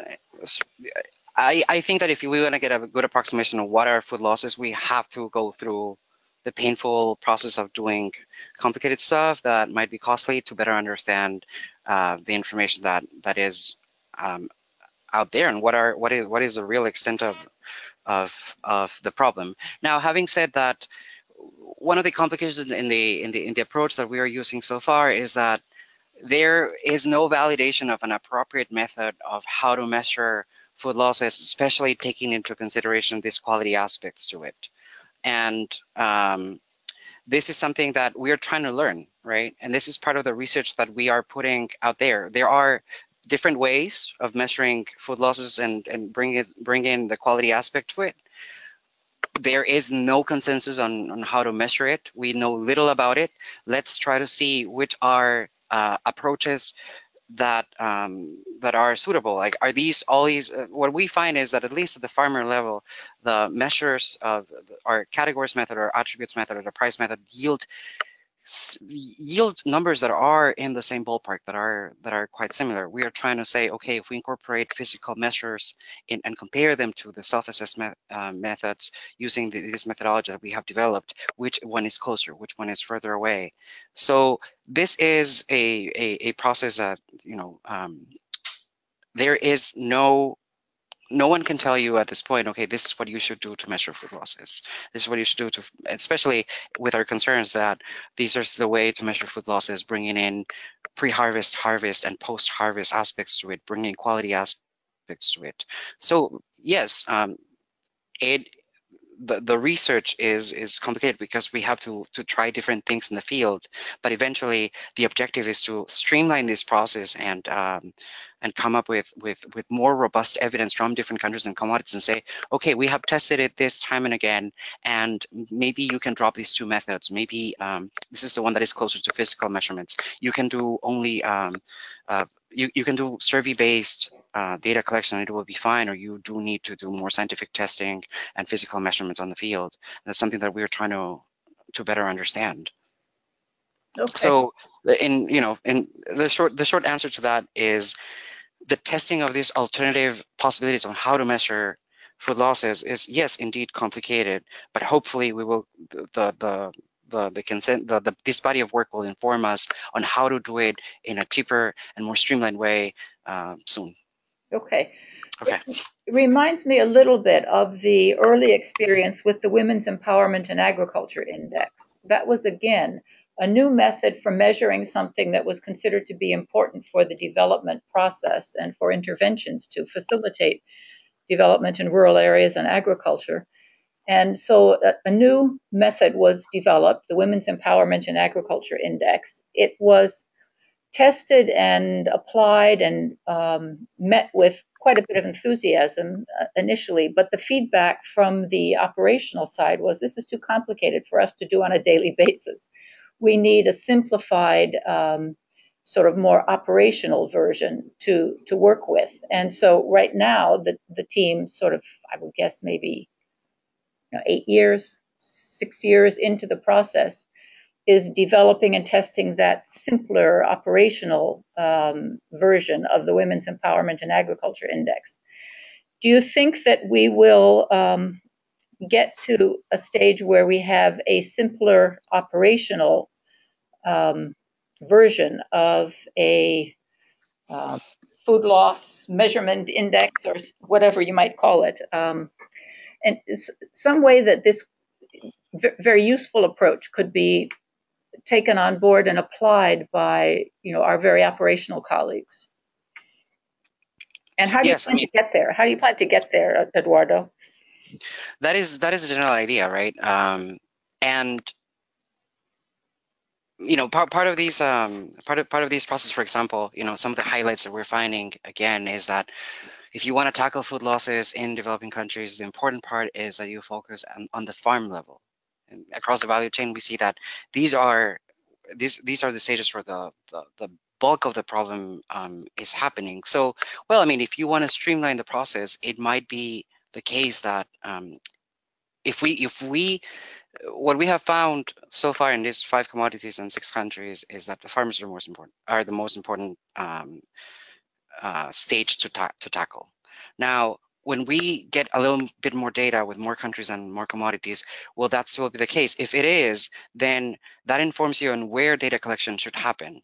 I, I think that if we want to get a good approximation of what are food losses, we have to go through the painful process of doing complicated stuff that might be costly to better understand uh, the information that that is um, out there and what are what is what is the real extent of of of the problem. Now, having said that, one of the complications in the in the in the approach that we are using so far is that there is no validation of an appropriate method of how to measure food losses, especially taking into consideration these quality aspects to it. And um, this is something that we are trying to learn, right? And this is part of the research that we are putting out there. There are different ways of measuring food losses and and bring it bring in the quality aspect to it there is no consensus on, on how to measure it. We know little about it. Let's try to see which are uh, approaches that um, that are suitable. Like, are these all these? Uh, what we find is that at least at the farmer level, the measures of our categories method or attributes method or the price method yield yield numbers that are in the same ballpark that are that are quite similar. We are trying to say, okay, if we incorporate physical measures in, and compare them to the self-assessment uh, methods using the, this methodology that we have developed, which one is closer, which one is further away. So this is a a, a process that you know um, there is no no one can tell you at this point, okay, this is what you should do to measure food losses. This is what you should do to, especially with our concerns that these are the way to measure food losses, bringing in pre-harvest, harvest, and post-harvest aspects to it, bringing quality aspects to it. So yes, um, it the, the research is is complicated because we have to to try different things in the field but eventually the objective is to streamline this process and um, and come up with with with more robust evidence from different countries and commodities and say okay we have tested it this time and again and maybe you can drop these two methods. Maybe um, this is the one that is closer to physical measurements. You can do only um, uh, you, you can do survey based uh, data collection it will be fine, or you do need to do more scientific testing and physical measurements on the field. And that's something that we're trying to to better understand. Okay. So, in you know, in the short the short answer to that is the testing of these alternative possibilities on how to measure food losses is yes, indeed complicated, but hopefully we will the the the, the consent the, the this body of work will inform us on how to do it in a cheaper and more streamlined way uh, soon. Okay. Okay. It reminds me a little bit of the early experience with the Women's Empowerment in Agriculture Index. That was, again, a new method for measuring something that was considered to be important for the development process and for interventions to facilitate development in rural areas and agriculture. And so a, a new method was developed, the Women's Empowerment in Agriculture Index. It was tested and applied and um, met with quite a bit of enthusiasm uh, initially, but the feedback from the operational side was this is too complicated for us to do on a daily (laughs) basis. We need a simplified, um, sort of more operational version to to work with. And so right now, the the team sort of I would guess maybe you know, eight years, six years into the process is developing and testing that simpler operational um, version of the Women's Empowerment in Agriculture Index. Do you think that we will um, get to a stage where we have a simpler operational um, version of a uh, food loss measurement index or whatever you might call it? Um, and some way that this very useful approach could be taken on board and applied by you know our very operational colleagues. And how do yes, you plan I mean, to get there? How do you plan to get there, Eduardo? That is that is the general idea, right? Um, and you know, part part of these um, part of part of these process, for example, you know, some of the highlights that we're finding again is that if you want to tackle food losses in developing countries, the important part is that you focus on, on the farm level across the value chain, we see that these are these these are the stages where the the, the bulk of the problem um, is happening. So, well, I mean, if you want to streamline the process, it might be the case that um, if we if we what we have found so far in these five commodities and six countries is that the farmers are most important are the most important um, uh, stage to ta to tackle. Now, when we get a little bit more data with more countries and more commodities, will that still be the case? If it is, then that informs you on where data collection should happen.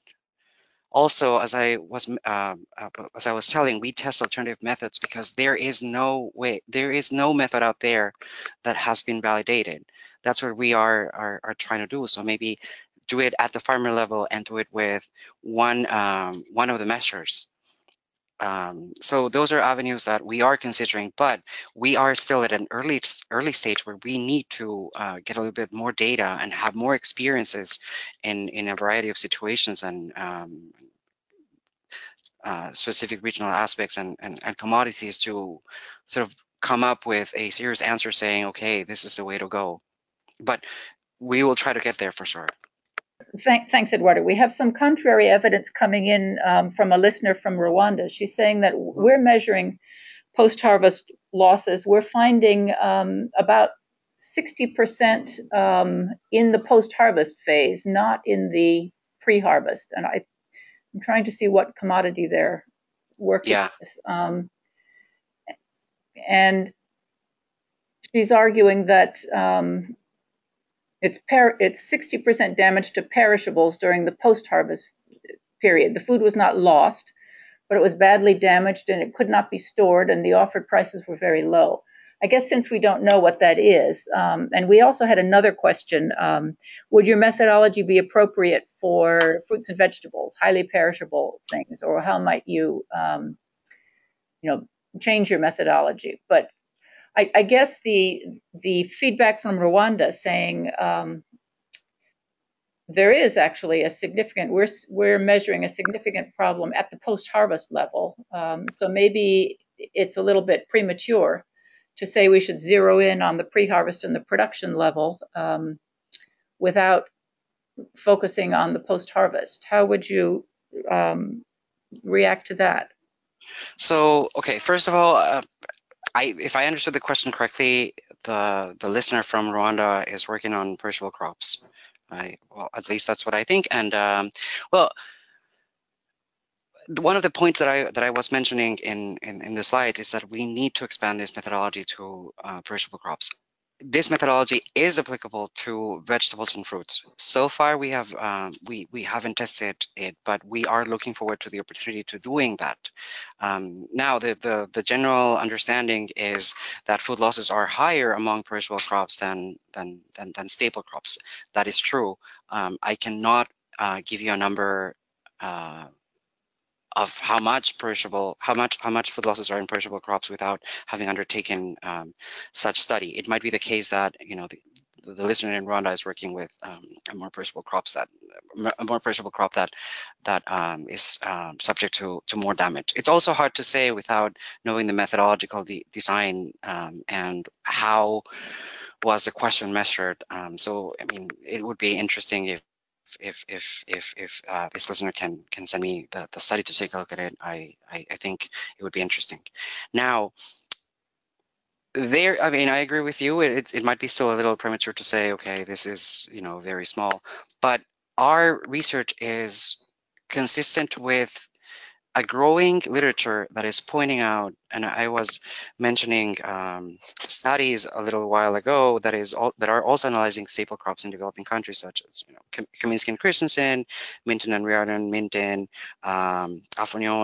Also, as I was uh, uh, as I was telling, we test alternative methods because there is no way, there is no method out there that has been validated. That's what we are are, are trying to do. So maybe do it at the farmer level and do it with one um, one of the measures um, so those are avenues that we are considering, but we are still at an early early stage where we need to uh, get a little bit more data and have more experiences in in a variety of situations and um, uh, specific regional aspects and, and, and commodities to sort of come up with a serious answer saying, okay, this is the way to go. But we will try to get there for sure. Thank, thanks, Eduardo. We have some contrary evidence coming in um, from a listener from Rwanda. She's saying that we're measuring post harvest losses. We're finding um, about 60% um, in the post harvest phase, not in the pre harvest. And I, am trying to see what commodity they're working yeah. with. Um, and she's arguing that um, it's, per- it's 60% damage to perishables during the post harvest period. The food was not lost, but it was badly damaged and it could not be stored, and the offered prices were very low. I guess since we don't know what that is, um, and we also had another question um, would your methodology be appropriate for fruits and vegetables, highly perishable things, or how might you, um, you know, change your methodology? But I, I, guess the the feedback from Rwanda saying um, there is actually a significant we're we're measuring a significant problem at the post harvest level. Um, so maybe it's a little bit premature to say we should zero in on the pre harvest and the production level um, without focusing on the post harvest. How would you um, react to that? So okay, first of all, uh, I if I understood the question correctly, the the listener from Rwanda is working on perishable crops. I well, at least that's what I think. And um, well, one of the points that I that I was mentioning in in, in the slide is that we need to expand this methodology to uh, perishable crops. This methodology is applicable to vegetables and fruits. So far, we have um, we we haven't tested it, but we are looking forward to the opportunity to doing that. Um, now, the, the the general understanding is that food losses are higher among perishable crops than than than, than staple crops. That is true. Um, I cannot uh, give you a number. Uh, of how much perishable, how much how much food losses are in perishable crops without having undertaken um, such study. It might be the case that you know the, the listener in Rwanda is working with um, a more perishable crops that a more perishable crop that that um, is um, subject to to more damage. It's also hard to say without knowing the methodological de design um, and how was the question measured. Um, so I mean, it would be interesting if if if if if uh, this listener can can send me the, the study to take a look at it, I, I, I think it would be interesting. Now, there, I mean, I agree with you. It, it, it might be still a little premature to say, okay, this is you know very small, but our research is consistent with a growing literature that is pointing out, and I was mentioning um, studies a little while ago that is all, that are also analyzing staple crops in developing countries, such as you know Kaminski and Christiaensen, Minten and Reardon, Minten, um,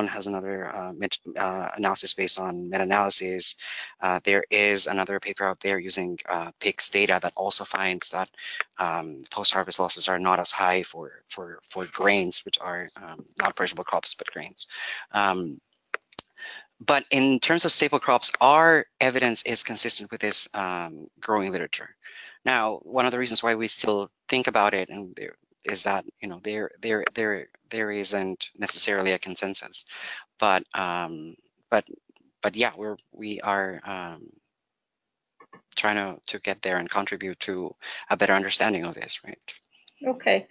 has another uh, uh, analysis based on meta-analysis. Uh, there is another paper out there using uh, PICS data that also finds that um, post-harvest losses are not as high for for for grains, which are um, not perishable crops but grains. Um, but in terms of staple crops, our evidence is consistent with this um, growing literature. Now, one of the reasons why we still think about it and there is that you know there there there there isn't necessarily a consensus, but um, but but yeah, we're we are um, trying to to get there and contribute to a better understanding of this, right? Okay.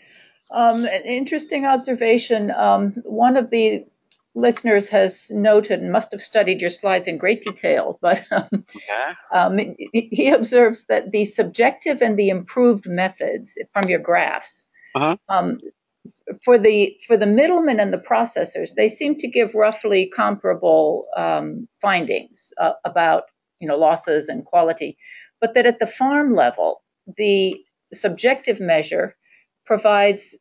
Um, an interesting observation. Um, one of the listeners has noted and must have studied your slides in great detail, (laughs) but um, yeah. um, he observes that the subjective and the improved methods from your graphs uh-huh. um, for the for the middlemen and the processors, they seem to give roughly comparable um, findings uh, about you know losses and quality, but that at the farm level, the subjective measure provides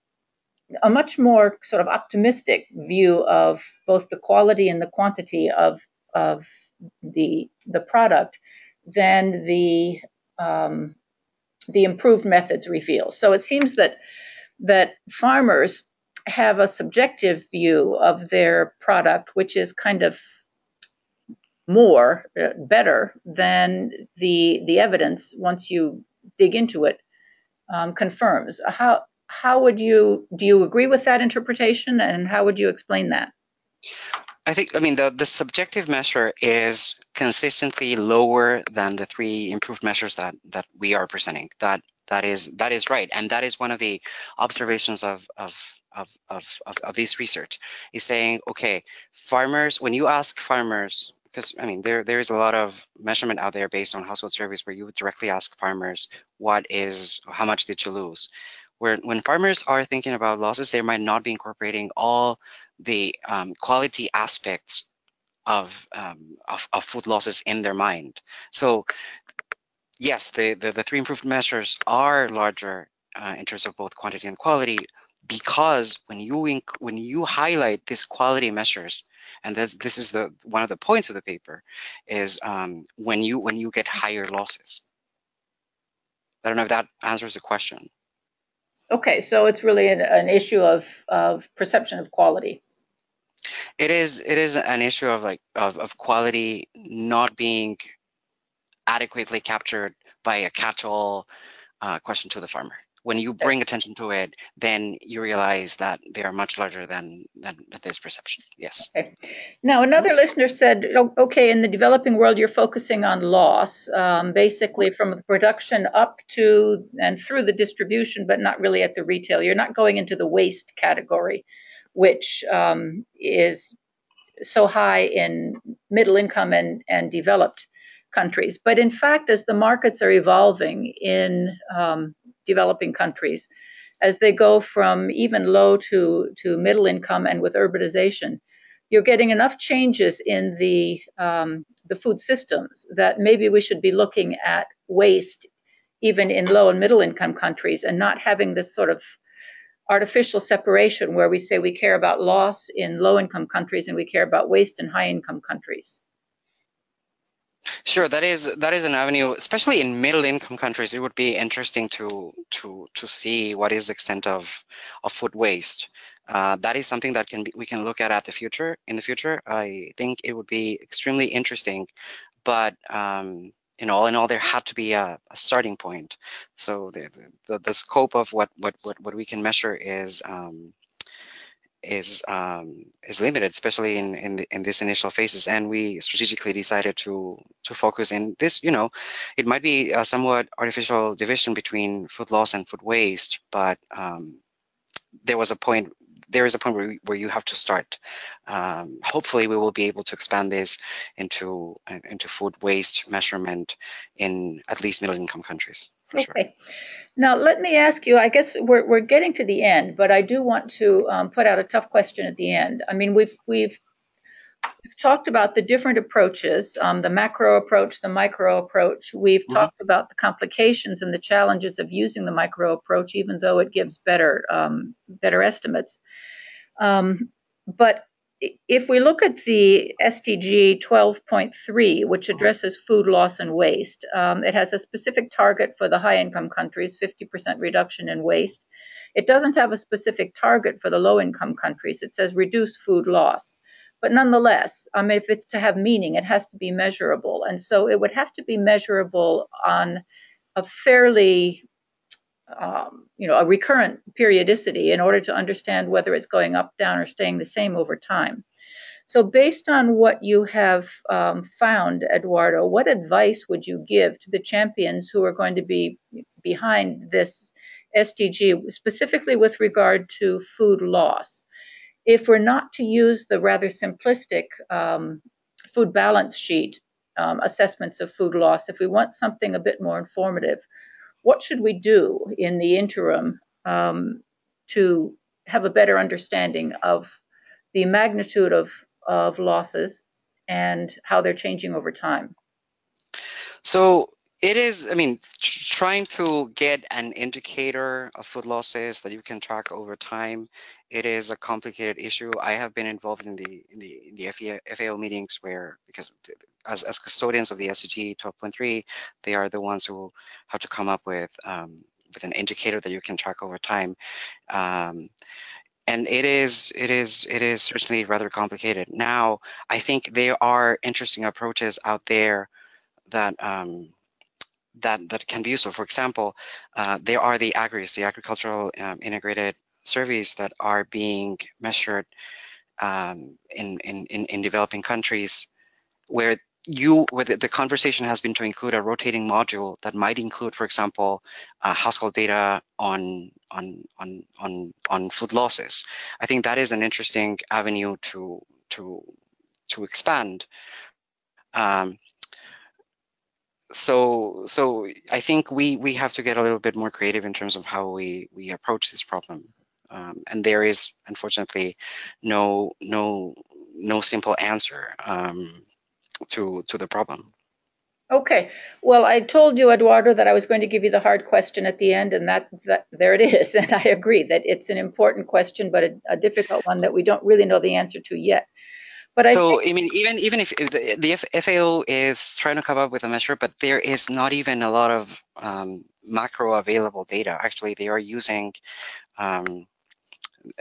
a much more sort of optimistic view of both the quality and the quantity of of the the product than the um, the improved methods reveal. So it seems that that farmers have a subjective view of their product, which is kind of more uh, better than the the evidence once you dig into it um, confirms. How how would you do you agree with that interpretation and how would you explain that? I think i mean the, the subjective measure is consistently lower than the three improved measures that that we are presenting. That that is that is right and that is one of the observations of of of, of, of, of this research is saying okay farmers when you ask farmers because I mean there there is a lot of measurement out there based on household surveys where you would directly ask farmers what is how much did you lose where when farmers are thinking about losses, they might not be incorporating all the um, quality aspects of, um, of, of food losses in their mind. So yes, the, the, the three improved measures are larger uh, in terms of both quantity and quality because when you when you highlight these quality measures, and this, this is the one of the points of the paper, is um, when you when you get higher losses. I don't know if that answers the question. Okay, so it's really an, an issue of, of perception of quality. It is it is an issue of like of, of quality not being adequately captured by a catch-all uh, question to the farmer when you bring attention to it, then you realize that they are much larger than than this perception. Yes. Okay. Now, another listener said, "Okay, in the developing world, you're focusing on loss, um, basically from the production up to and through the distribution, but not really at the retail. You're not going into the waste category, which um, is so high in middle income and and developed." Countries. But in fact, as the markets are evolving in um, developing countries as they go from even low to, to middle income and with urbanization. You're getting enough changes in the, um, the food systems that maybe we should be looking at waste even in low and middle income countries and not having this sort of artificial separation where we say we care about loss in low income countries and we care about waste in high income countries. Sure, that is that is an avenue, especially in middle income countries. It would be interesting to to to see what is the extent of of food waste. Uh, that is something that can be, we can look at at the future. In the future, I think it would be extremely interesting, but um, in all in all, there had to be a, a starting point. So the, the, the scope of what what what what we can measure is um, is um, is limited, especially in in, the, in these initial phases. And we strategically decided to to focus in this. You know, it might be a somewhat artificial division between food loss and food waste, but um, there was a point. There is a point where, where you have to start. Um, hopefully, we will be able to expand this into into food waste measurement in at least middle income countries. Okay. Sure. Now, let me ask you. I guess we're we're getting to the end, but I do want to um, put out a tough question at the end. I mean, we've we've we've talked about the different approaches, um, the macro approach, the micro approach. We've mm-hmm. talked about the complications and the challenges of using the micro approach, even though it gives better um, better estimates. Um, but if we look at the SDG 12.3, which addresses food loss and waste, um, it has a specific target for the high income countries 50% reduction in waste. It doesn't have a specific target for the low income countries. It says reduce food loss. But nonetheless, I mean, if it's to have meaning, it has to be measurable. And so it would have to be measurable on a fairly um, you know, a recurrent periodicity in order to understand whether it's going up, down, or staying the same over time. So, based on what you have um, found, Eduardo, what advice would you give to the champions who are going to be behind this SDG, specifically with regard to food loss? If we're not to use the rather simplistic um, food balance sheet um, assessments of food loss, if we want something a bit more informative, what should we do in the interim um, to have a better understanding of the magnitude of, of losses and how they're changing over time? So it is, I mean, trying to get an indicator of food losses that you can track over time. It is a complicated issue. I have been involved in the in the in the FAO meetings where because as as custodians of the SDG 12.3, they are the ones who have to come up with um, with an indicator that you can track over time. Um, and it is it is it is certainly rather complicated. Now, I think there are interesting approaches out there that um, that that can be useful. For example, uh, there are the AGRIS, the agricultural um, integrated surveys that are being measured um, in, in, in in developing countries, where you where the, the, conversation has been to include a rotating module that might include, for example, uh, household data on on on on on food losses. I think that is an interesting avenue to to to expand. Um, so so I think we we have to get a little bit more creative in terms of how we we approach this problem. Um, and there is unfortunately no no no simple answer um, to to the problem. Okay. Well, I told you, Eduardo, that I was going to give you the hard question at the end, and that, that there it is. (laughs) And I agree that it's an important question, but a, a difficult one that we don't really know the answer to yet. But so I, think, I mean, even even if, if the, the, FAO is trying to come up with a measure, but there is not even a lot of um, macro available data. Actually, they are using um,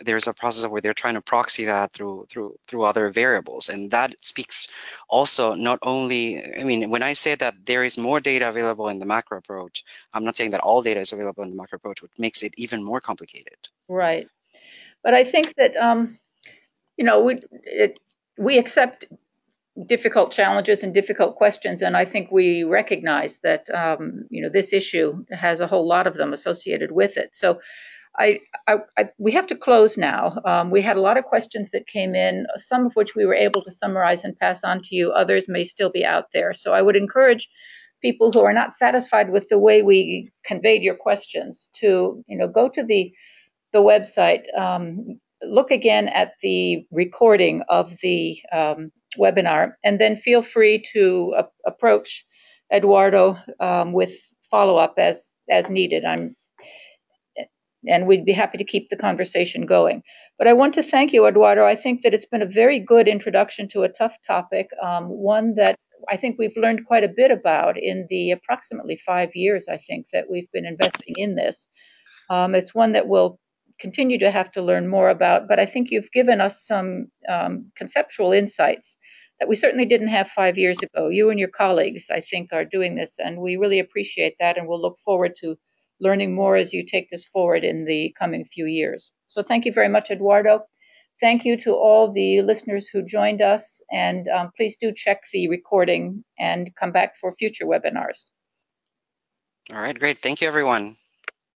there's a process where they're trying to proxy that through through through other variables, and that speaks also not only. I mean, when I say that there is more data available in the macro approach, I'm not saying that all data is available in the macro approach, which makes it even more complicated. Right, but I think that um, you know we it, we accept difficult challenges and difficult questions, and I think we recognize that um, you know this issue has a whole lot of them associated with it. So. I, I, I, we have to close now. Um, we had a lot of questions that came in, some of which we were able to summarize and pass on to you. Others may still be out there. So I would encourage people who are not satisfied with the way we conveyed your questions to, you know, go to the the website, um, look again at the recording of the um, webinar, and then feel free to approach Eduardo um, with follow up as as needed. I'm and we'd be happy to keep the conversation going. But I want to thank you, Eduardo. I think that it's been a very good introduction to a tough topic, um, one that I think we've learned quite a bit about in the approximately five years I think that we've been investing in this. Um, it's one that we'll continue to have to learn more about, but I think you've given us some um, conceptual insights that we certainly didn't have five years ago. You and your colleagues, I think, are doing this, and we really appreciate that, and we'll look forward to learning more as you take this forward in the coming few years. So thank you very much, Eduardo. Thank you to all the listeners who joined us, and um, please do check the recording and come back for future webinars. All right, great. Thank you, everyone.